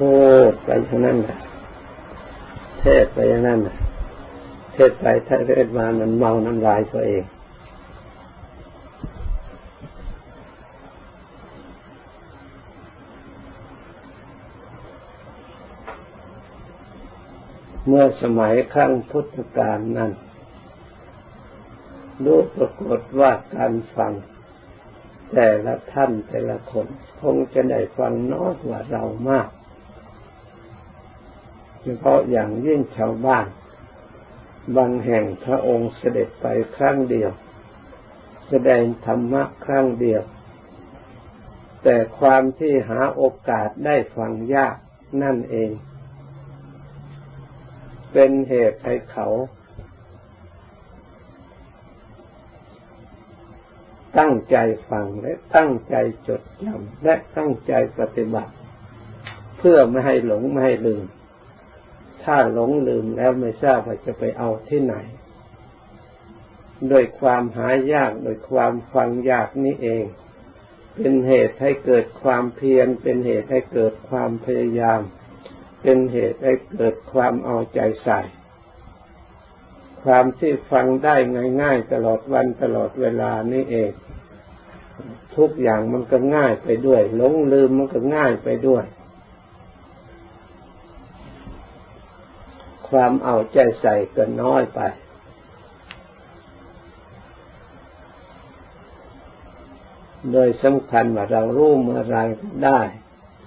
พูดไปเท่านั้นแหละเทศไปอย่างนั้นเทศไปเทศมามันเมาน้ำลายตัวเองเมื่อสมัยขั้งพุทธกาลนั้นรู้ปรากฏว่าการฟัง แต่ละท่านแต่ละคน คงจะได้ฟังน้อยกว่าเรามาก เฉพาะอย่างยิ่งชาวบ้าน บางแห่งพระองค์เสด็จไปครั้งเดียว แสดงธรรมะครั้งเดียว แต่ความที่หาโอกาสได้ฟังยากนั่นเอง เป็นเหตุให้เขา ตั้งใจฟังและตั้งใจจดจำและตั้งใจปฏิบัติ เพื่อไม่ให้หลงไม่ให้ลืม ถ้าหลงลืมแล้วไม่ทราบว่าจะไปเอาที่ไหน โดยความหายากโดยความฟังยากนี้เอง เป็นเหตุให้เกิดความเพียร เป็นเหตุให้เกิดความพยายาม เป็นเหตุให้เกิดความเอาใจใส่ความที่ฟังได้ง่าย ๆ ตลอดวันตลอดเวลานี่เอง ทุกอย่างมันก็ง่ายไปด้วยหลงลืมมันก็ง่ายไปด้วย ความเอาใจใส่ก็น้อยไปโดยสำคัญว่าเรารู้เมื่อไรก็ได้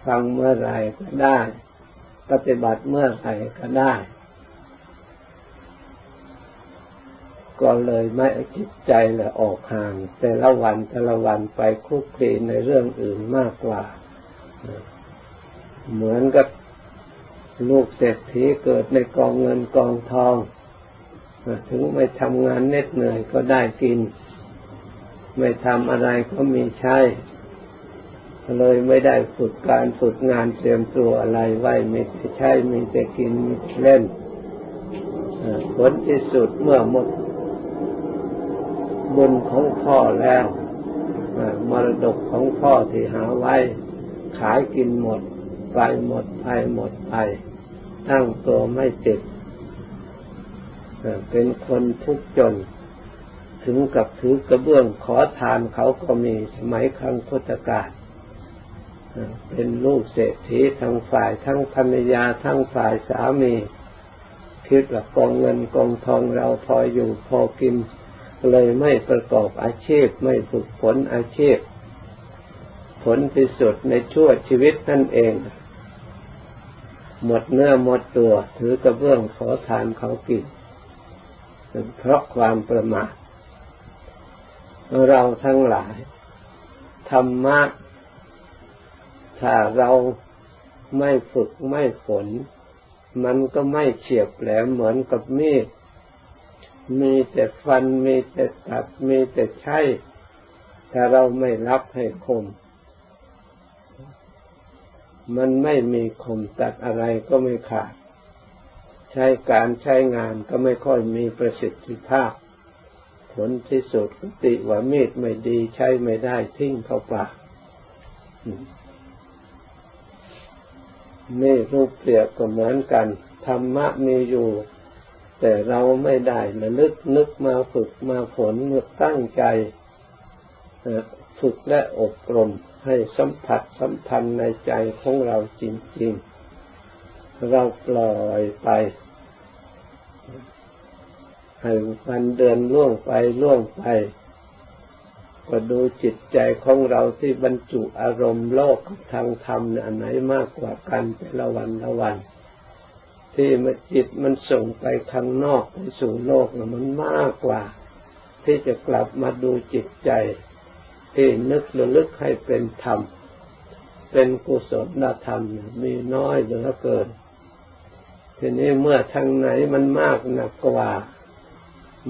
ฟังเมื่อไรก็ได้ ปฏิบัติเมื่อไรก็ได้ ก็เลยไม่จิตใจเลยออกห่าง แต่ละวันแต่ละวันไปคุกคีในเรื่องอื่นมากกว่า เหมือนกับ ลูกเศรษฐีเกิดในกองเงินกองทอง ถึงไม่ทำงานเน็ดเหนื่อยก็ได้กิน ไม่ทำอะไรก็มีใช้เลยไม่ได้ฝึกการฝึกงานเตรียมตัวอะไรไว้ไม่ใช่มีแต่กินเล่นผลที่สุดเมื่อหมดบุญของพ่อแล้วมรดกของพ่อที่หาไว้ ขายกินหมด ไปหมดไปหมดไปตั้งตัวไม่ติด เป็นคนทุกข์จน ถึงกับถือกระเบื้องขอทานเขาก็มีสมัยครั้งพุทธกาลเป็นลูกเศรษฐีทั้งฝ่ายทั้งภรรยาทั้งฝ่ายสามี คิดว่ากองเงินกองทองเราพออยู่พอกิน เลยไม่ประกอบอาชีพไม่ฝึกฝนอาชีพ ผลที่สุดในชั่วชีวิตนั่นเอง หมดเนื้อหมดตัว ถือกระเบื้องขอทานเขากินเพราะความประมาทเราทั้งหลาย ธรรมะ ถ้าเราไม่ฝึกไม่ฝน มันก็ไม่เฉียบแหลมเหมือนกับมีดมีแต่ฟันมีแต่ตัดมีแต่ใช้ถ้าเราไม่รับให้คม มันไม่มีคมตัดอะไรก็ไม่ขาด ใช้การใช้งานก็ไม่ค่อยมีประสิทธิภาพ ผลที่สุดติว่ามีดไม่ดีใช้ไม่ได้ทิ้งเข้าปากนี่รูปเปรียบก็เหมือนกัน ธรรมะมีอยู่ แต่เราไม่ได้ระลึกนึกมาฝึกมาฝนเมื่อตั้งใจ ฝึกและอบรม ให้สัมผัสสัมพันธ์ในใจของเราจริง ๆ เราปล่อยไป ให้วันเดือนล่วงไปล่วงไป ก็ดูจิตใจของเราที่บรรจุอารมณ์โลกทางธรรมอันไหนมากกว่ากันแต่ละวันละวัน ที่มันจิตมันส่งไปข้างนอกไปสู่โลกมันมากกว่า ที่จะกลับมาดูจิตใจ ที่นึกระลึกให้เป็นธรรม เป็นกุศลธรรมมีน้อยเหลือเกิน ทีนี้เมื่อทางไหนมันมากหนักกว่า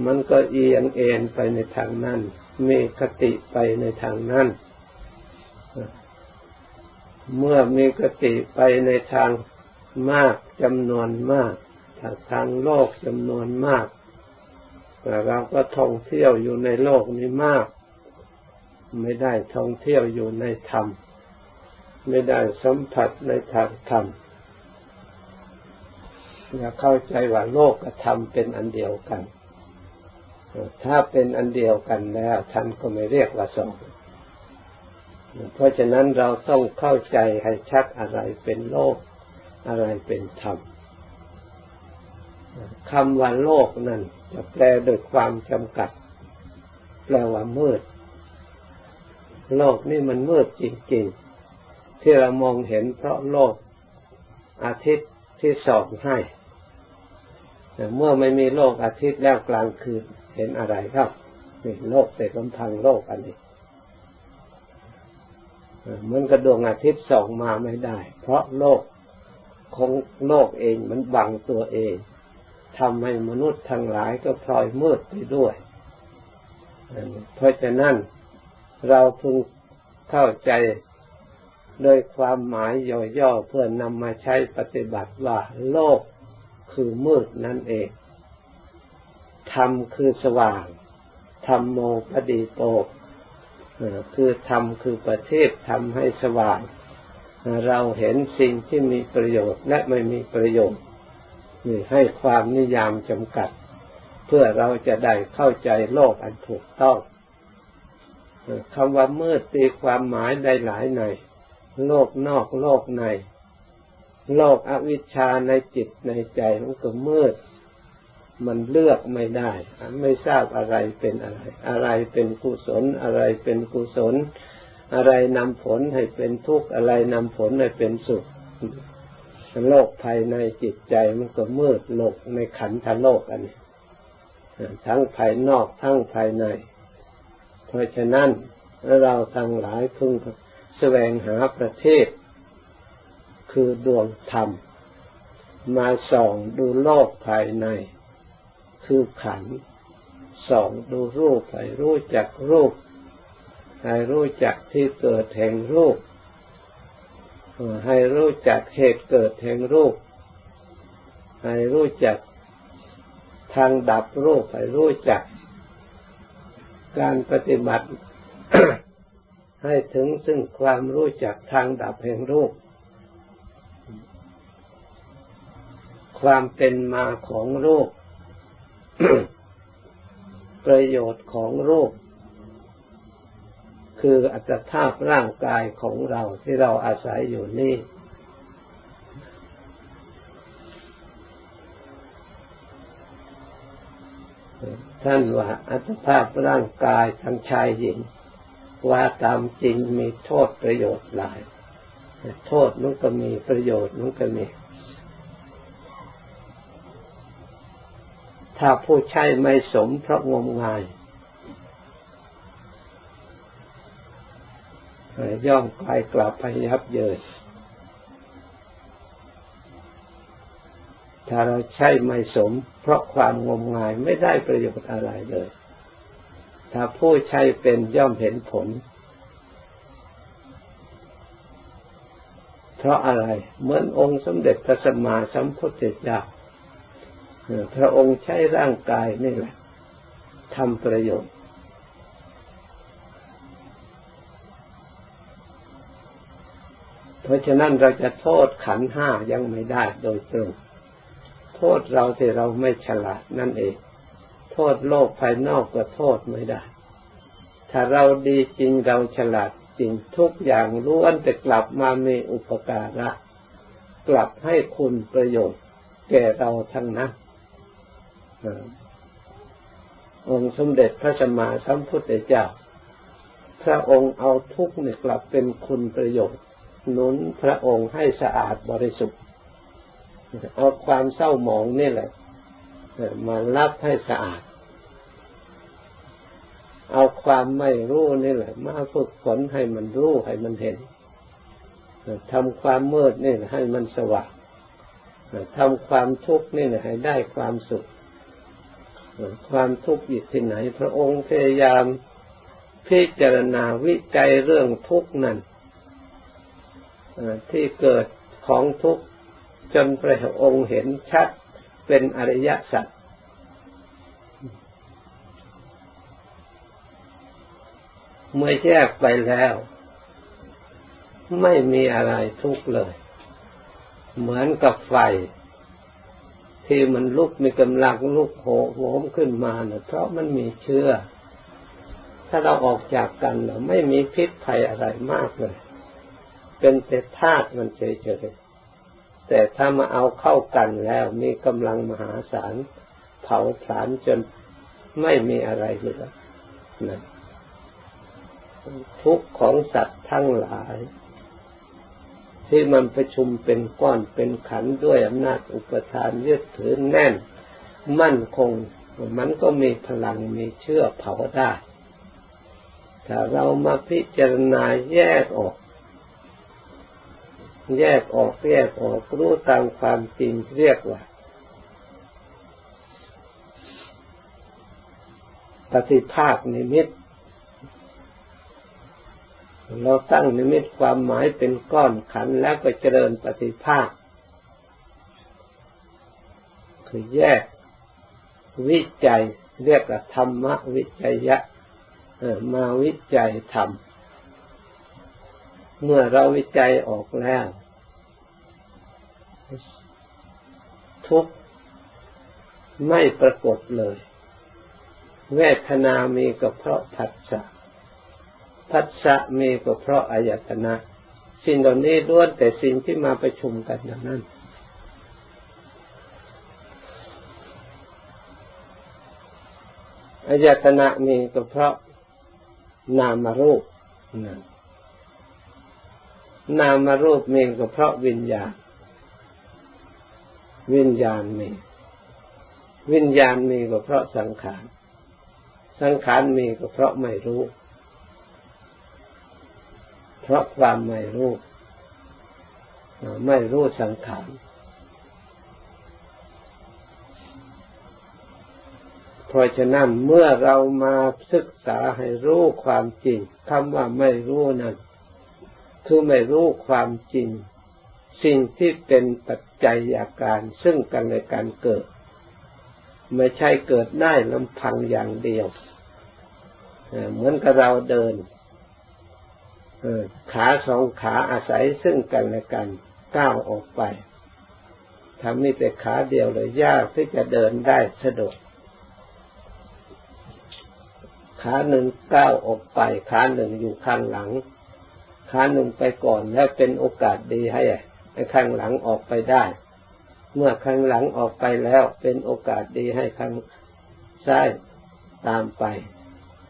มันก็เอียงเอ็นไปในทางนั้น มีคติไปในทางนั้น เมื่อมีคติไปในทางมากจำนวนมากทางโลกจำนวนมาก เราก็ท่องเที่ยวอยู่ในโลกนี้มาก ไม่ได้ท่องเที่ยวอยู่ในธรรม ไม่ได้สัมผัสในทางธรรมอย่าเข้าใจว่าโลกกับธรรมเป็นอันเดียวกัน ถ้าเป็นอันเดียวกันแล้วท่านก็ไม่เรียกว่าสองเพราะฉะนั้นเราต้องเข้าใจให้ชัดอะไรเป็นโลก อะไรเป็นธรรมคำว่าโลกนั่นจะแปลโดยความจำกัด แปลว่ามืด โลกนี่มันมืดจริงๆ ที่เรามองเห็นเพราะโลกอาทิตย์ที่ส่องให้เมื่อไม่มีโลกอาทิตย์แล้วกลางคืนเห็นอะไรครับนี่โลกแต่ลำพังโลกอันนี้เหมือนกระดวงอาทิตย์ส่องมาไม่ได้ เพราะโลกของโลกเองมันบังตัวเองทำให้มนุษย์ทั้งหลายก็พลอยมืดไปด้วย เพราะฉะนั้น เราพึงเข้าใจโดยความหมายย่อๆเพื่อนำมาใช้ปฏิบัติว่าโลกคือมืดนั่นเอง ธรรมคือสว่าง ธรรมโมปดีโตคือธรรมคือประเทศทำให้สว่าง เราเห็นสิ่งที่มีประโยชน์และไม่มีประโยชน์นี่ให้ความนิยามจำกัด เพื่อเราจะได้เข้าใจโลกอันถูกต้อง คำว่ามืดตีความหมายได้หลายในโลกนอกโลกใน โลกอวิชชาในจิตในใจมันก็มืด มันเลือกไม่ได้ ไม่ทราบอะไรเป็นอะไร อะไรเป็นกุศล อะไรเป็นกุศล อะไรนำผลให้เป็นทุกข์ อะไรนำผลให้เป็นสุข โลกภายในจิตใจมันก็มืดโลกในขันธโลกอันนี้ทั้งภายนอกทั้งภายใน เพราะฉะนั้นเราทั้งหลายพึงแสวงหาประเทศ คือดวงธรรม มาส่องดูโลกภายใน คือขันส่องดูรูปให้รู้จักรูปให้รู้จักที่เกิดแห่งรูปให้รู้จักเหตุเกิดแห่งรูป ให้รู้จักทางดับรูปให้รู้จัก การปฏิบัติ ให้ถึงซึ่งความรู้จักทางดับแห่งรูป ความเป็นมาของรูป ประโยชน์ของรูป คืออัตภาพร่างกายของเราที่เราอาศัยอยู่นี่ ท่านว่าอัตภาพร่างกายทั้งชายหญิง ว่าตามจริงมีโทษประโยชน์หลายโทษมันก็มีประโยชน์มันก็มี ถ้าผู้ใช้ไม่สมเพราะงมงาย ย่อมกลายกลับไปยับเยิน ถ้าเราใช้ไม่สม เพราะความงมงายไม่ได้ประโยชน์อะไรเลย ถ้าผู้ใช้เป็นย่อมเห็นผล เพราะอะไร เหมือนองค์สมเด็จพระสัมมาสัมพุทธเจ้าพระองค์ใช้ร่างกายนี่แหละทำประโยชน์ เพราะฉะนั้นเราจะโทษขันห้ายังไม่ได้โดยตรง โทษเราที่เราไม่ฉลาดนั่นเอง โทษโลกภายนอกก็โทษไม่ได้ ถ้าเราดีจริงเราฉลาดจริงทุกอย่างล้วนแต่กลับมามีอุปการะ กลับให้คุณประโยชน์ แก่เราทั้งนั้นองค์สมเด็จพระสัมมาสัมพุทธเจ้า พระองค์เอาทุกข์เนี่ยกลับเป็นคุณประโยชน์หนุนพระองค์ให้สะอาดบริสุทธิ์ เอาความเศร้าหมองนี่แหละมารับให้สะอาด เอาความไม่รู้นี่แหละ มาฝึกฝนให้มันรู้ให้มันเห็นทำความมืดนี่ให้มันสว่างทำความทุกข์นี่ให้ได้ความสุขความทุกข์อยู่ที่ไหน พระองค์พยายามพิจารณาวิจัยเรื่องทุกข์นั้นที่เกิดของทุกข์ จนพระองค์เห็นชัดเป็นอริยสัจเมื่อแยกไปแล้ว ไม่มีอะไรทุกข์เลย เหมือนกับไฟ ที่มันลุกมีกำลังลุกโหโหมขึ้นมาเนี่ยเพราะมันมีเชื้อ ถ้าเราออกจากกันเราไม่มีพิษภัยอะไรมากเลย เป็นแต่ธาตุมันเฉยๆ แต่ถ้ามาเอาเข้ากันแล้วมีกำลังมหาศาลเผาผลาญจนไม่มีอะไรเหลือนะทุกข์ของสัตว์ทั้งหลาย ที่มันประชุมเป็นก้อนเป็นขันด้วยอำนาจอุปทานยึดถือแน่น มั่นคง มันก็มีพลังมีเชื่อเผาได้ ถ้าเรามาพิจารณาแยกออก แยกออกแยกออกรู้ตามความจริงเรียกว่า ปฏิภาคนิมิตเราตั้งนิมิตความหมายเป็นก้อนขันแล้วก็เจริญปฏิภาคคือแยกวิจัยเรียกว่าธรรมวิจัยะมาวิจัยธรรม เมื่อเราวิจัยออกแล้ว ทุกไม่ปรากฏเลย เวทนามีก็เพราะผัสสะผัสสะมีก็เพราะอายตนะ สิ่งเหล่านี้ล้วนแต่สิ่งที่มาประชุมกันอย่างนั้น อายตนะมีก็เพราะนามรูปนั่น นามรูปมีก็เพราะวิญญาณ วิญญาณมี วิญญาณมีก็เพราะสังขาร สังขารมีก็เพราะไม่รู้ เพราะความไม่รู้ ไม่รู้สังขาร เพราะฉะนั้นเมื่อเรามาศึกษาให้รู้ความจริงคำว่าไม่รู้นั้น คือไม่รู้ความจริง สิ่งที่เป็นปัจจัยอาการซึ่งกันและการเกิด ไม่ใช่เกิดได้ลำพังอย่างเดียวเหมือนกับเราเดินขาสองขาอาศัยซึ่งกันและกันก้าวออกไปทำนี่แต่ขาเดียวเลยยากที่จะเดินได้สะดวกขาหนึ่งก้าวออกไป ขาหนึ่งอยู่ข้างหลัง ขาหนึ่งไปก่อน แล้วเป็นโอกาสดีให้ข้างหลังออกไปได้ เมื่อข้างหลังออกไปแล้วเป็นโอกาสดีให้ข้างซ้ายตามไป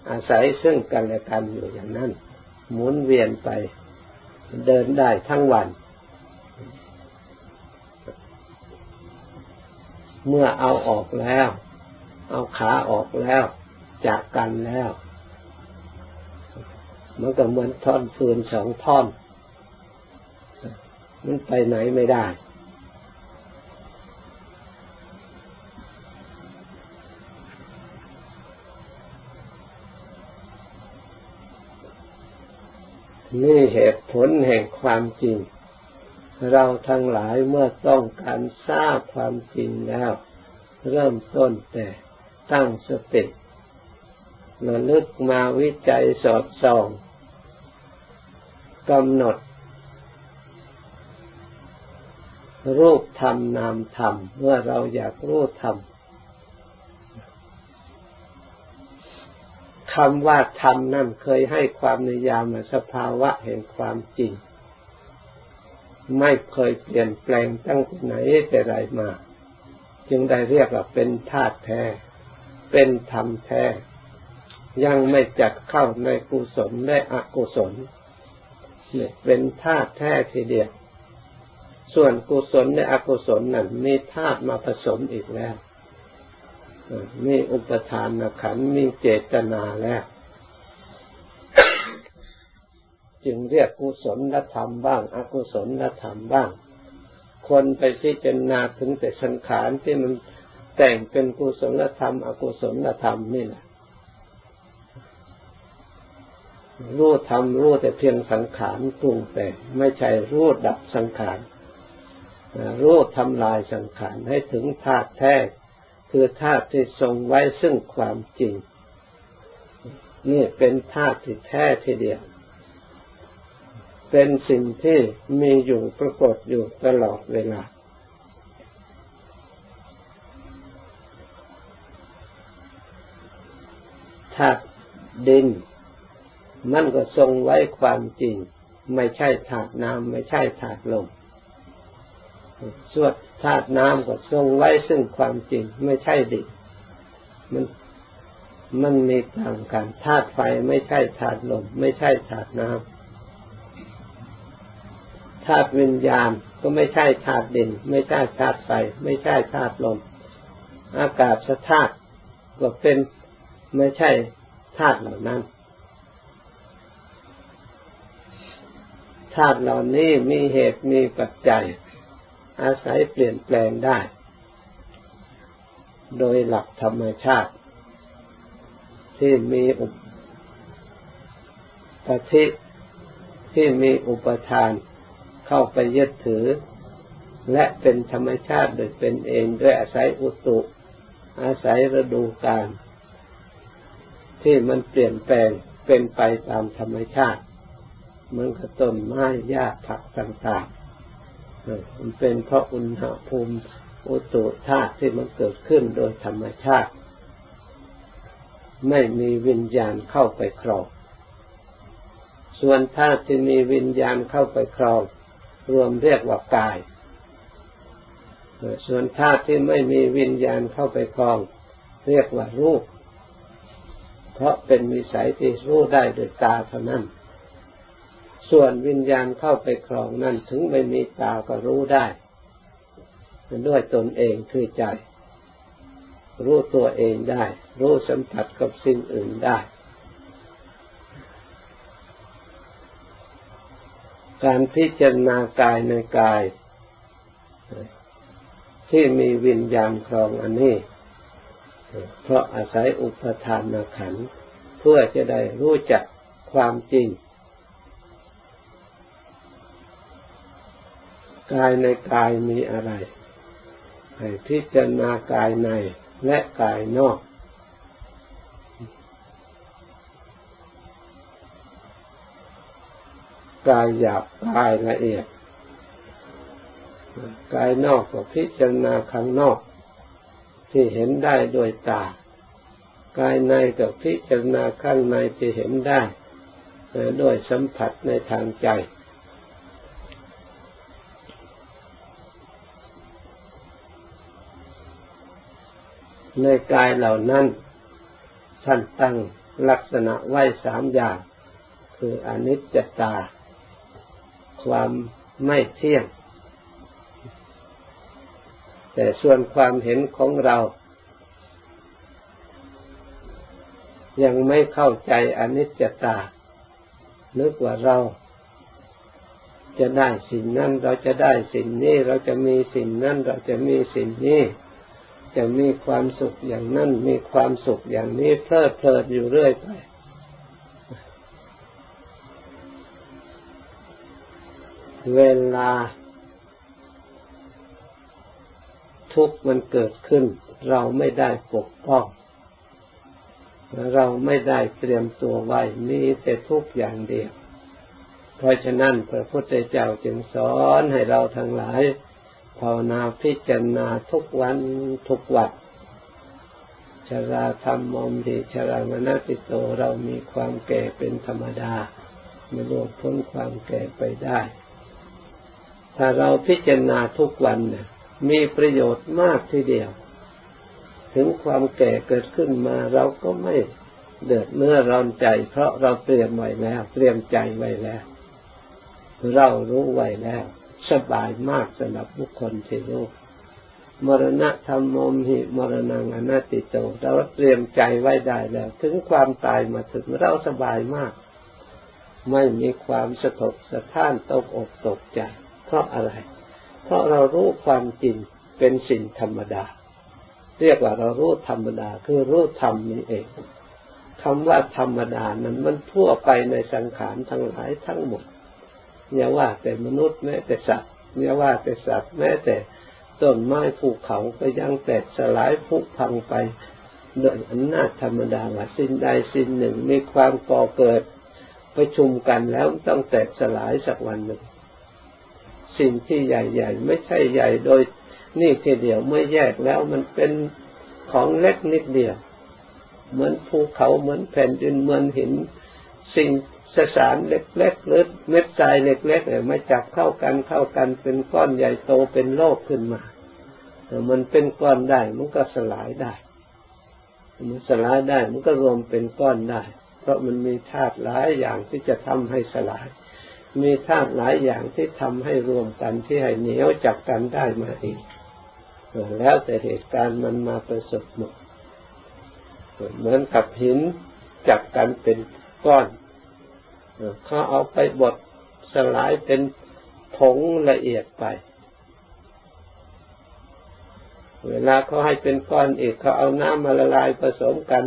อาศัยซึ่งกันและกันอยู่อย่างนั้น หมุนเวียนไป เดินได้ทั้งวัน เมื่อเอาออกแล้ว เอาขาออกแล้ว จากกันแล้ว มันก็เหมือนท่อนฟืนสองท่อน มันไปไหนไม่ได้ นี่เหตุผลแห่งความจริง เราทั้งหลายเมื่อต้องการทราบความจริงแล้ว เริ่มต้นแต่ตั้งสติ ระลึกมาวิจัยสอดส่องกำหนด รูปธรรมนามธรรม เมื่อเราอยากรู้ธรรมคำว่าธรรมนั่นเคยให้ความนิยามสภาวะแห่งความจริง ไม่เคยเปลี่ยนแปลงตั้งแต่ไหนแต่ไรมา จึงได้เรียกว่าเป็นธาตุแท้ เป็นธรรมแท้ ยังไม่จัดเข้าในกุศลและอกุศลเนี่ยเป็นธาตุแท้ทีเดียว ส่วนกุศลและอกุศลนั้นมีธาตุมาผสมอีกแล้ว มีอุปทานขันมีเจตนาแล้ว จึงเรียกกุศลธรรมบ้าง อกุศลธรรมบ้าง คนไปพิจารณาถึงแต่สังขารที่มันแต่งเป็นกุศลธรรม อกุศลธรรมนี่แหละ รู้ทำรมรู้แต่เพียงสังขารปรุงแต่งไม่ใช่รู้ดับสังขารรู้ทำลายสังขารให้ถึงธาตุแท้คือธาตุที่ทรงไว้ซึ่งความจริง นี่เป็นธาตุที่แท้ทีเดียว เป็นสิ่งที่มีอยู่ปรากฏอยู่ตลอดเวลาธาตุดิน มันก็ทรงไว้ความจริง ไม่ใช่ธาตุน้ำไม่ใช่ธาตุลมส่วนธาตุน้ำก็ทรงไว้ซึ่งความจริง ไม่ใช่ดินมันมันมีต่างกันธาตุไฟไม่ใช่ธาตุลม ไม่ใช่ธาตุน้ำธาตุวิญญาณก็ไม่ใช่ธาตุดิน ไม่ใช่ธาตุไฟ ไม่ใช่ธาตุลม อากาศธาตุก็เป็นไม่ใช่ธาตุเหล่านั้น ธาตุเหล่านี้มีเหตุมีปัจจัย อาศัยเปลี่ยนแปลงได้ โดยหลักธรรมชาติ ที่มีอุปธิที่มีอุปทานเข้าไปยึดถือ และเป็นธรรมชาติโดยเป็นเองด้วยอาศัยอุตุ อาศัยฤดูกาลที่มันเปลี่ยนแปลงเป็นไปตามธรรมชาติ เหมือนกับต้นไม้หญ้าผักต่างๆมันเป็นเพราะอุณหภูมิอุตุธาตุที่มันเกิดขึ้นโดยธรรมชาติ ไม่มีวิญญาณเข้าไปครอง ส่วนธาตุที่มีวิญญาณเข้าไปครอง รวมเรียกว่ากาย ส่วนธาตุที่ไม่มีวิญญาณเข้าไปครอง เรียกว่ารูป เพราะเป็นวิสัยที่รู้ได้โดยตาเท่านั้น ส่วนวิญญาณเข้าไปครองนั่นถึงไม่มีตาก็รู้ได้ด้วยตนเองคือใจ รู้ตัวเองได้ รู้สัมผัสกับสิ่งอื่นได้ การพิจารณากายในกาย ที่มีวิญญาณครองอันนี้ เพราะอาศัยอุปทานขันเพื่อจะได้รู้จักความจริง กายในกายมีอะไร ให้พิจารณากายในและกายนอกกายหยาบกายละเอียดกายนอกก็พิจารณาข้างนอก ที่เห็นได้โดยตากายในก็พิจารณาข้างในที่เห็นได้โดยสัมผัสในทางใจ ในกายเหล่านั้นท่านตั้งลักษณะไว้สามอย่าง คืออนิจจตา ความไม่เที่ยง แต่ส่วนความเห็นของเรา ยังไม่เข้าใจอนิจจตา นึกว่าเราจะได้สิ่งนั้นเราจะได้สิ่งนี้ เราจะมีสิ่งนั้นเราจะมีสิ่งนี้ จะมีความสุขอย่างนั้นมีความสุขอย่างนี้เพลิดเพลินอยู่เรื่อยไปเวลา ทุกข์มันเกิดขึ้น เราไม่ได้ปกป้อง เราไม่ได้เตรียมตัวไว้มีแต่ทุกข์อย่างเดียว เพราะฉะนั้นพระพุทธเจ้าจึงสอนให้เราทั้งหลาย ภาวนาพิจารณาทุกวันทุกวันชราธรรมมมดีชรามนติโตเรามีความแก่เป็นธรรมดา ไม่ล่วงพ้นความแก่ไปได้ ถ้าเราพิจารณาทุกวันนี่ยมีประโยชน์มากทีเดียว ถึงความแก่เกิดขึ้นมาเราก็ไม่เดือดเนื้อร้อนใจ เพราะเราเตรียมไว้แล้ว เตรียมใจไว้แล้ว เรารู้ไว้แล้ว สบายมากสำหรับบุคคลที่รู้มรณะธรรมโมหิมรณงอนัตติโตเราเตรียมใจไว้ได้แล้ว ถึงความตายมาถึงเราสบายมาก ไม่มีความสะทกสะท้านตกอกตกใจ เพราะอะไร เพราะเรารู้ความจริงเป็นสิ่งธรรมดา เรียกว่าเรารู้ธรรมดาคือรู้ธรรมนี้เองคำว่าธรรมดานั้นมันทั่วไปในสังขารทั้งหลายทั้งหมด อย่าว่าแต่มนุษย์แม้แต่สัตว์อย่าว่าแต่สัตว์แม้แต่ต้นไม้ภูเขาก็ยังแตกสลายผุพังไปโดยอำนาจธรรมดาว่าสิ่งใดสิ่งหนึ่งมีความก่อเกิดประชุมกันแล้วต้องแตกสลายสักวันหนึ่ง สิ่งที่ใหญ่ ๆ ไม่ใช่ใหญ่โดยนี่ทีเดียวไม่แยกแล้วมันเป็นของเล็กนิดเดียว เหมือนภูเขาเหมือนแผ่นดินเหมือนหิน สิ่ง สสารเล็กๆหรือเม็ดทรายเล็กๆเนี่ยมาจับเข้ากันเข้ากันเป็นก้อนใหญ่โตเป็นโลกขึ้นมาแต่มันเป็นก้อนได้มันก็สลายได้มันสลายได้มันก็รวมเป็นก้อนได้ เพราะมันมีธาตุหลายอย่างที่จะทำให้สลาย มีธาตุหลายอย่างที่ทำให้รวมกันที่ให้เหนียวจับกันได้มาเองแล้วแต่เหตุการณ์มันมาประสบหมดเหมือนกับหินจับกันเป็นก้อน เขาเอาไปบดสลายเป็นผงละเอียดไป เวลาเขาให้เป็นก้อนอีกเขาเอาน้ำมาละลายผสมกัน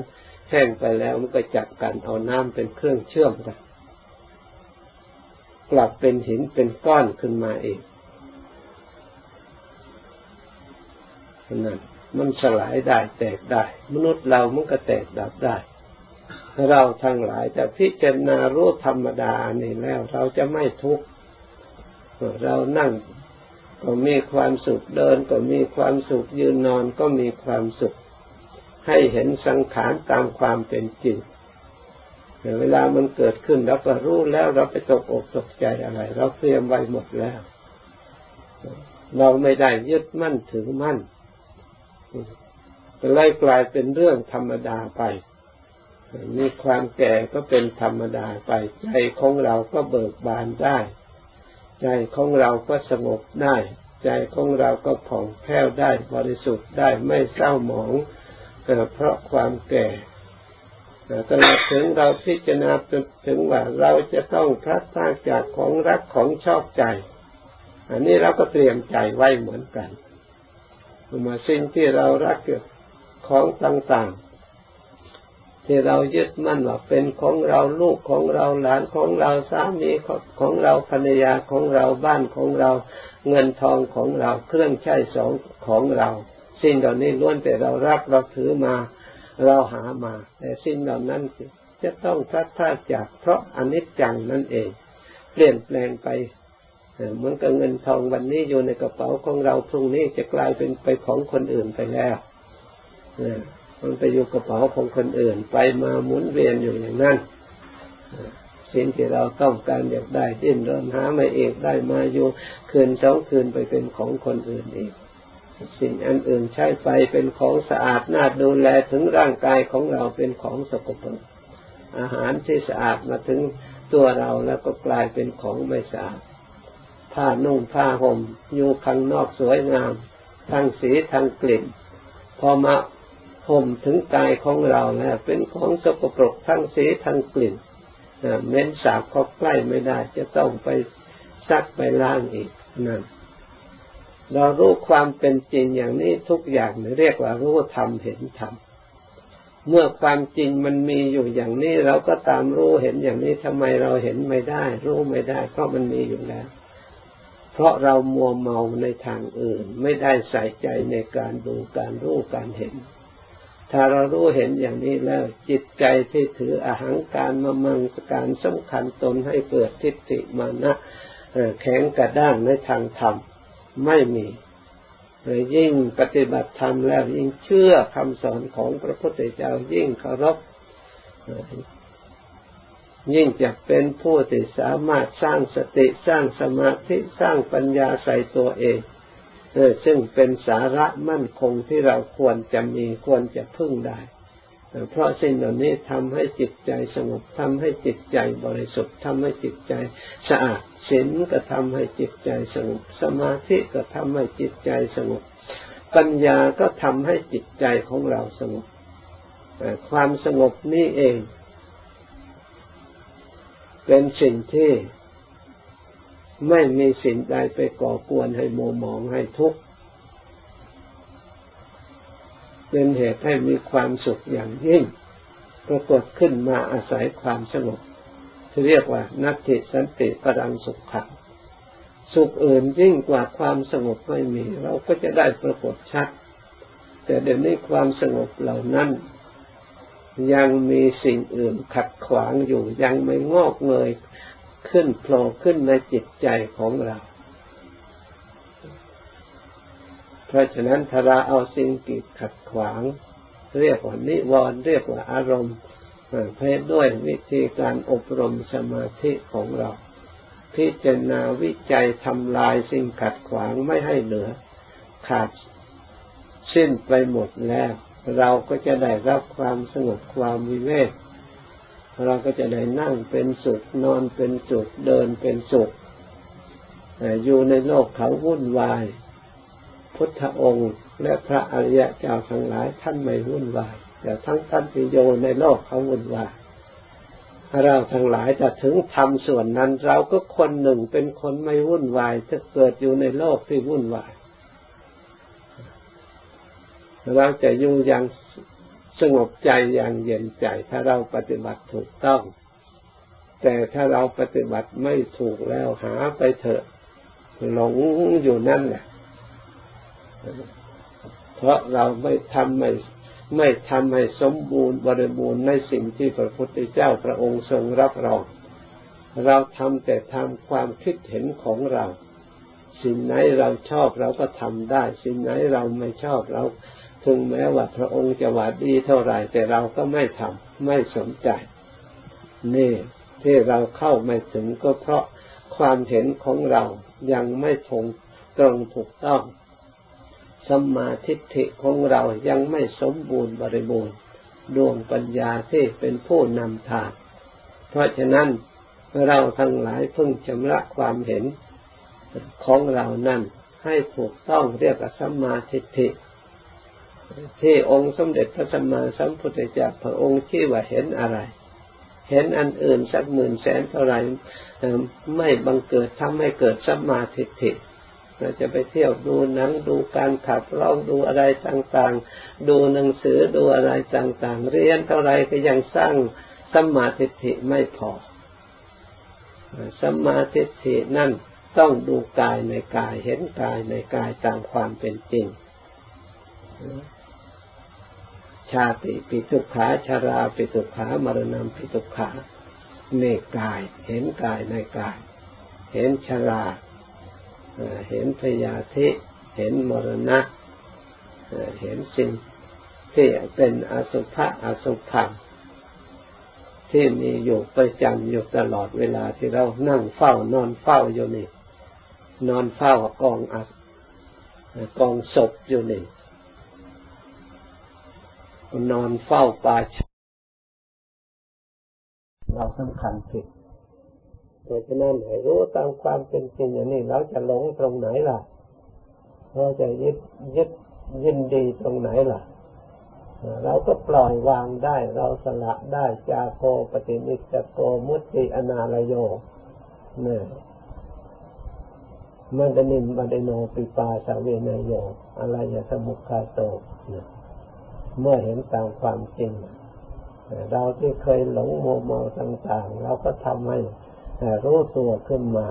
แห้งไปแล้วมันก็จับกันเอาน้ำเป็นเครื่องเชื่อมกันกลับเป็นหินเป็นก้อนขึ้นมาเองนั่นมันสลายได้แตกได้ มนุษย์เรามันก็แตกดับได้ เราทั้งหลายจะพิจารณารู้ธรรมดานี่แล้ว เราจะไม่ทุกข์เรานั่งก็มีความสุขเดินก็มีความสุขยืนนอนก็มีความสุข ให้เห็นสังขารตามความเป็นจริงเวลามันเกิดขึ้นเราก็รู้แล้วเราไปตกอกตกใจอะไร เราเตรียมไว้หมดแล้ว เราไม่ได้ยึดมั่นถือมั่นเลยกลายเป็นเรื่องธรรมดาไป มีความแก่ก็เป็นธรรมดาไป ใจของเราก็เบิกบานได้ ใจของเราก็สงบได้ ใจของเราก็ผ่องแผ้วได้บริสุทธิ์ได้ไม่เศร้าหมองเพราะความแก่ตลอดถึงเราพิจารณาถึงว่าเราจะต้องพลัดพรากจากของรักของชอบใจ อันนี้เราก็เตรียมใจไว้เหมือนกันมาสิ่งที่เรารักเกี่ยวของต่าง ที่เรายึดมั่นว่าเป็นของเราลูกของเราหลานของเราสามีของเราภรรยาของเราบ้านของเรา เงินทองของเราเครื่องใช้สองของเรา สิ่งเหล่านี้ล้วนแต่เรารักเราถือมา เราหามา แต่สิ่งเหล่านั้นจะต้องพัดพาจากเพราะอนิจจังนั่นเอง เปลี่ยนแปลงไปเหมือนกับเงินทองวันนี้อยู่ในกระเป๋าของเราพรุ่งนี้จะกลายเป็นไปของคนอื่นไปแล้ว มันไปอยู่กระเป๋าของคนอื่น ไปมาหมุนเวียนอยู่อย่างนั้นสิ่งที่เราต้องการอยากได้ดิ้นรนหามาเองได้มาอยู่คืนสองคืนไปเป็นของคนอื่นเอีกสิ่งอันอื่นใช้ไปเป็นของสะอาดน่าดูแลถึงร่างกายของเราเป็นของสกปรกอาหารที่สะอาดมาถึงตัวเราแล้วก็กลายเป็นของไม่สะอาดผ้านุ่งผ้าห่มอยู่ข้างนอกสวยงามทั้งสีทั้งกลิ่น พอมา ห่มถึงกายของเราแล้วเป็นของสกปรกทั้งสีทั้งกลิ่นเม้นสาบเขาใกล้ไม่ได้ จะต้องไปซักไปล้างอีกนั่นเรารู้ความเป็นจริงอย่างนี้ทุกอย่างเรียกว่ารู้ธรรมเห็นธรรมเมื่อความจริงมันมีอยู่อย่างนี้ เราก็ตามรู้เห็นอย่างนี้ทำไมเราเห็นไม่ได้ รู้ไม่ได้ เพราะมันมีอยู่แล้ว เพราะเรามัวเมาในทางอื่น ไม่ได้ใส่ใจในการดูการรู้การเห็น ถ้าเรารู้เห็นอย่างนี้แล้ว จิตใจที่ถืออาหางการมามังสการสำคัญตนให้เกิดทิฏฐิมานะแข็งกระด้างในทางธรรมไม่มียิ่งปฏิบัติธรรมแล้ว ยิ่งเชื่อคำสอนของพระพุทธเจ้ายิ่งเคารพยิ่งจะเป็นผู้ที่สามารถสร้างสติสร้างสมาธิสร้างปัญญาใส่ตัวเอง ซึ่งเป็นสาระมั่นคงที่เราควรจะมีควรจะพึ่งได้ เพราะสิ่งเหล่านี้ทำให้จิตใจสงบทำให้จิตใจบริสุทธิ์ทำให้จิตใจสะอาดศีลก็ทำให้จิตใจสงบ สมาธิก็ทำให้จิตใจสงบ ปัญญาก็ทำให้จิตใจของเราสงบความสงบนี้เอง เป็นสิ่งที่ ไม่มีสิ่งใดไปก่อกวนให้โมหมองให้ทุกข์เป็นเหตุให้มีความสุขอย่างยิ่ง ปรากฏขึ้นมาอาศัยความสงบที่เรียกว่า นัตติสันติปรังสุขขังสุขอื่นยิ่งกว่าความสงบไม่มี เราก็จะได้ปรากฏชัด แต่เดี๋ยวนี้ความสงบเหล่านั้น ยังมีสิ่งอื่นขัดขวางอยู่ยังไม่งอกเงย ขึ้นโผล่ขึ้นในจิตใจของเรา เพราะฉะนั้นถ้าเราเอาสิ่งกีดขัดขวาง เรียกว่านิวรณ์เรียกว่าอารมณ์เพศด้วยวิธีการอบรมสมาธิของเรา พิจารณาวิจัยทำลายสิ่งขัดขวางไม่ให้เหลือ ขาดสิ้นไปหมดแล้ว เราก็จะได้รับความสงบความวิเวก เราก็จะได้นั่งเป็นสุขนอนเป็นสุขเดินเป็นสุขอยู่ในโลกเขาวุ่นวาย พุทธองค์และพระอริยะเจ้าทั้งหลายท่านไม่วุ่นวาย แต่ทั้งท่านที่โยในโลกเขาวุ่นวายเราทั้งหลายจะถึงทำส่วนนั้น เราก็คนหนึ่งเป็นคนไม่วุ่นวายจะเกิดอยู่ในโลกที่วุ่นวายเราจะอยู่อย่าง สงบใจอย่างเย็นใจ ถ้าเราปฏิบัติถูกต้อง แต่ถ้าเราปฏิบัติไม่ถูกแล้วหาไปเถอะ หลงอยู่นั่นแหละเพราะเราไม่ทำไม่ไม่ทำให้สมบูรณ์บริบูรณ์ในสิ่งที่พระพุทธเจ้าพระองค์ทรงรับรอง เราทำแต่ทำความคิดเห็นของเรา สิ่งไหนเราชอบเราก็ทำได้ สิ่งไหนเราไม่ชอบเรา ถึงแม้ว่าพระองค์จะว่าดีเท่าไหร่แต่เราก็ไม่ทำไม่สนใจ นี่ที่เราเข้าไม่ถึงก็เพราะความเห็นของเรายังไม่ตรงตรงถูกต้องสัมมาทิฏฐิของเรายังไม่สมบูรณ์บริบูรณ์ดวงปัญญาที่เป็นผู้นำทาง เพราะฉะนั้นเราทั้งหลายเพึ่งชำระความเห็นของเรานั่นให้ถูกต้องเรียกว่าสัมมาทิฏฐิ ที่องค์สมเด็จพระสัมมาสัมพุทธเจ้าพระองค์ที่ว่าเห็นอะไร เห็นอันอื่นสักหมื่นแสนเท่าไรไม่บังเกิดทำให้เกิดสัมมาทิฏฐิเราจะไปเที่ยวดูหนังดูการขับร้องดูอะไรต่างๆ ดูหนังสือดูอะไรต่างๆ เรียนเท่าไรก็ยังสร้างสัมมาทิฏฐิไม่พอสัมมาทิฏฐินั่นต้องดูกายในกายเห็นกายในกายตามความเป็นจริง ชาติปิทุขาชาราปิทุขามรณะปิทุขาในกาย เห็นกายในกาย เห็นชาราเห็นพยาธิเห็นมรณะเห็นสิ่งที่เป็นอสุภะอสุภะที่มีอยู่ประจำอยู่ตลอดเวลาที่เรานั่งเฝ้านอนเฝ้าอยู่นี่ นอนเฝ้ากองอกองศพอยู่นี่ นอนเฝ้าป่าเราสำคัญผิดเพราะฉะนั้นให้รู้ตามความเป็นจริงอย่างนี้เราจะหลงตรงไหนล่ะเราจะยึดยึดยินดีตรงไหนล่ะ เราก็ปล่อยวางได้ เราสละได้จาโคปฏิมิจโกมุติอนาลโยเนี่ยมันดนินบันโนปิปาสาเวนโยอะไรยสมุขคาโต เมื่อเห็นตามความจริง เราที่เคยหลงโมเมาต่างๆ เราก็ทำให้รู้ตัวขึ้นมา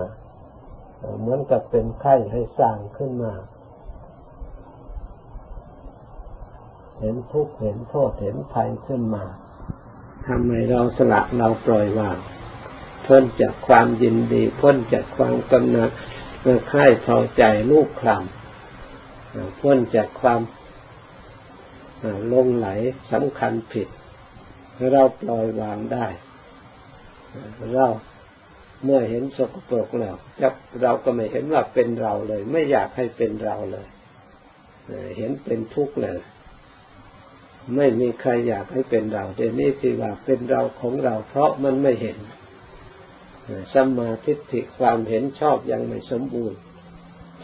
เหมือนกับเป็นไข้ให้สร้างขึ้นมา เห็นทุกข์เห็นโทษเห็นภัยขึ้นมาทำให้เราสละเราปล่อยวางพ้นจากความยินดีพ้นจากความกำหนัดค่ายพอใจลูกคลำพ้นจากความ ลงไหลสำคัญผิด เราปล่อยวางได้ เราเมื่อเห็นสกปรกแล้วจะเราก็ไม่เห็นว่าเป็นเราเลย ไม่อยากให้เป็นเราเลยเห็นเป็นทุกข์เลย ไม่มีใครอยากให้เป็นเราเดี๋ยวนี้ที่ว่าเป็นเราของเรา เพราะมันไม่เห็นสัมมาทิฏฐิความเห็นชอบยังไม่สมบูรณ์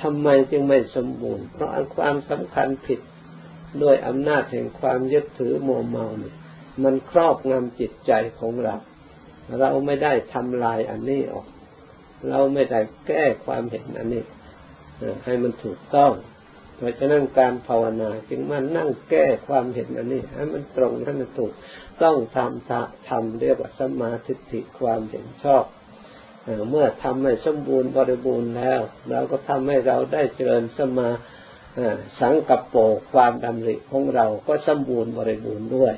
ทำไมจึงไม่สมบูรณ์ เพราะความสำคัญผิด ด้วยอำนาจแห่งความยึดถือโมเมาเนี่ยมันครอบงำจิตใจของเรา เราไม่ได้ทำลายอันนี้ออก เราไม่ได้แก้ความเห็นอันนี้ให้มันถูกต้อง เพราะฉะนั้นการภาวนาจึงมานั่งแก้ความเห็นอันนี้ให้มันตรงให้มันถูกต้องทำทำเรียกว่าสมาธิิความเห็นชอบเมื่อทำให้สมบูรณ์บริบูรณ์แล้ว เราก็ทำให้เราได้เจริญสมา สังกัปโปความดำริของเราก็สมบูรณ์บริบูรณ์ด้วย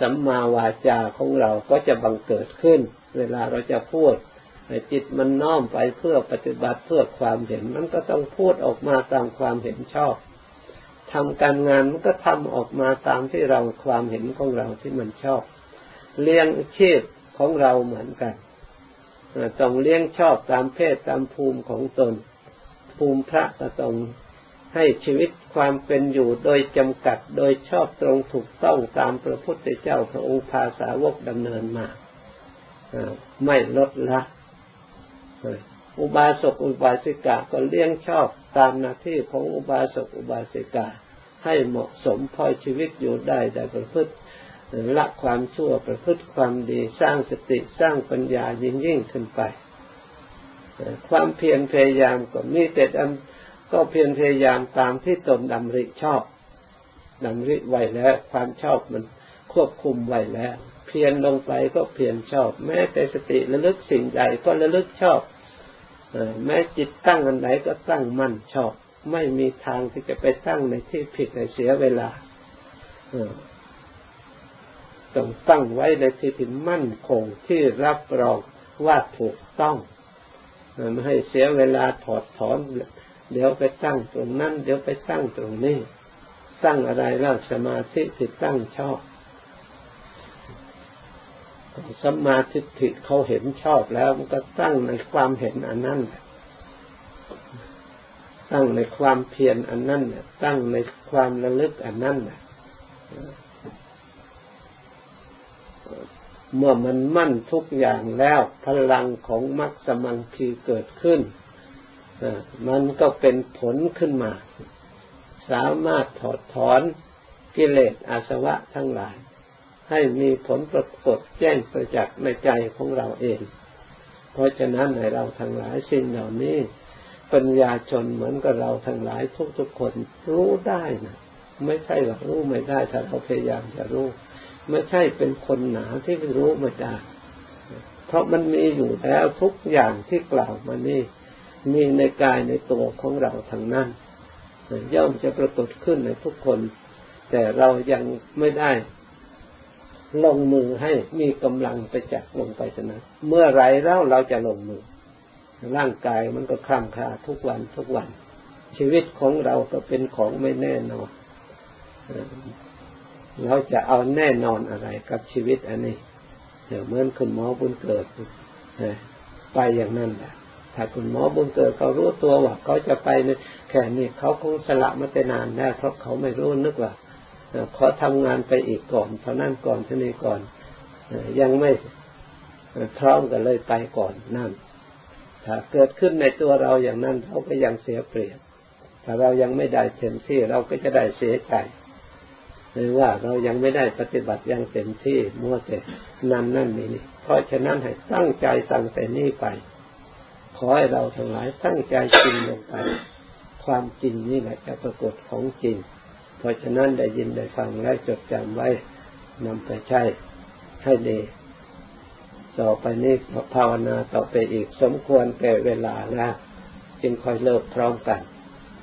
สัมมาวาจาของเราก็จะบังเกิดขึ้น เวลาเราจะพูดจิตมันน้อมไปเพื่อปฏิบัติเพื่อความเห็น มันก็ต้องพูดออกมาตามความเห็นชอบททำการงานมันก็ทำออกมาตามที่เราความเห็นของเราที่มันชอบ เลี้ยงชีพของเราเหมือนกันต้องเลี้ยงชอบตามเพศตามภูมิของตน ภูมิพระก็ต้อง ให้ชีวิตความเป็นอยู่โดยจำกัดโดยชอบตรงถูกต้องตามพระพุทธเจ้าพระองค์ภาษาวกดำเนินมาไม่ลดละ อุบาสกอุบาสิกาก็เลี้ยงชอบตามหน้าที่ของอุบาสกอุบาสิกา ให้เหมาะสมพอชีวิตอยู่ได้ได้ประพฤติละความชั่วประพฤติความดีสร้างสติสร้างปัญญายิ่งยิ่งขึ้นไป ความเพียรพยายามก็มีแต่ ก็เพียรพยายามตามที่ตนดำริชอบดำริไว้แล้ว ความชอบมันควบคุมไว้แล้ว เพียรลงไปก็เพียรชอบ แม้แต่สติระลึกสิ่งใดก็ระลึกชอบแม้จิตตั้งอันไหนก็ตั้งมั่นชอบ ไม่มีทางที่จะไปตั้งในที่ผิดในเสียเวลาต้องตั้งไว้ในที่ที่มั่นคงที่รับรองว่าถูกต้องไม่ให้เสียเวลาถอดถอน เดี๋ยวไปตั้งตรงนั้น เดี๋ยวไปตั้งตรงนี้ ตั้งอะไรแล้วสมาธิที่ตั้งชอบสมาธิิเขาเห็นชอบแล้วมันก็ตั้งในความเห็นอันนั้นตั้งในความเพียรอันนั้นตั้งในความระลึกอันนั้นเมื่อมันมั่นทุกอย่างแล้วพลังของมรรคสมังคีเกิดขึ้น มันก็เป็นผลขึ้นมา สามารถถอดถอนกิเลสอาสวะทั้งหลาย ให้มีผลปรากฏแจ้งประจักษ์ในใจของเราเอง เพราะฉะนั้นในเราทั้งหลายสิ่งเหล่านี้ ปัญญาชนเหมือนกับเราทั้งหลายทุกๆคนรู้ได้นะไม่ใช่หรอกรู้ไม่ได้ถ้าเราพยายามจะรู้ไม่ใช่เป็นคนหนาที่รู้ไม่ได้ เพราะมันมีอยู่แล้วทุกอย่างที่กล่าวมานี่ มีในกายในตัวของเราทั้งนั้นย่อมจะปรากฏขึ้นในทุกคน แต่เรายังไม่ได้ ลงมือให้มีกำลังไปจักลงไปฉะนั้นเมื่อไรแล้วเราจะลงมือ ร่างกายมันก็คล่ำคลาทุกวันทุกวัน ชีวิตของเราก็เป็นของไม่แน่นอนเราจะเอาแน่นอนอะไรกับชีวิตอันนี้เดี๋ยวเหมือนคุณหมอบุญเกิดไปอย่างนั้นแหละ ถ้าคุณหมอบุญเกิดเขารู้ตัวว่าเขาจะไปในแค่นี้เขาคงสละมาแต่นานแล้วเพราะเขาไม่รู้นึกว่าเขาทำงานไปอีกก่อนเท่านั้นก่อนเท่านี้ก่อนยังไม่พร้อมกันเลยไปก่อนนั่น ถ้าเกิดขึ้นในตัวเราอย่างนั้นเราก็ยังเสียเปรียบถ้าเรายังไม่ได้เต็มที่เราก็จะได้เสียใจหรือว่าเรายังไม่ได้ปฏิบัติอย่างเต็มที่มั่วแต่นั่นนั่นนี่นี่เพราะฉะนั้นให้ตั้งใจตั้งแต่นี้ไป ขอให้เราทั้งหลายตั้งใจจริงลงไป ความจริงนี่แหละจะปรากฏของจริง เพราะฉะนั้นได้ยินได้ฟังและจดจำไว้นำไปใช้ให้ดีต่อไปนี้ภาวนาต่อไปอีกสมควรแก่เวลาแล้วจึงค่อยเลิกพร้อมกัน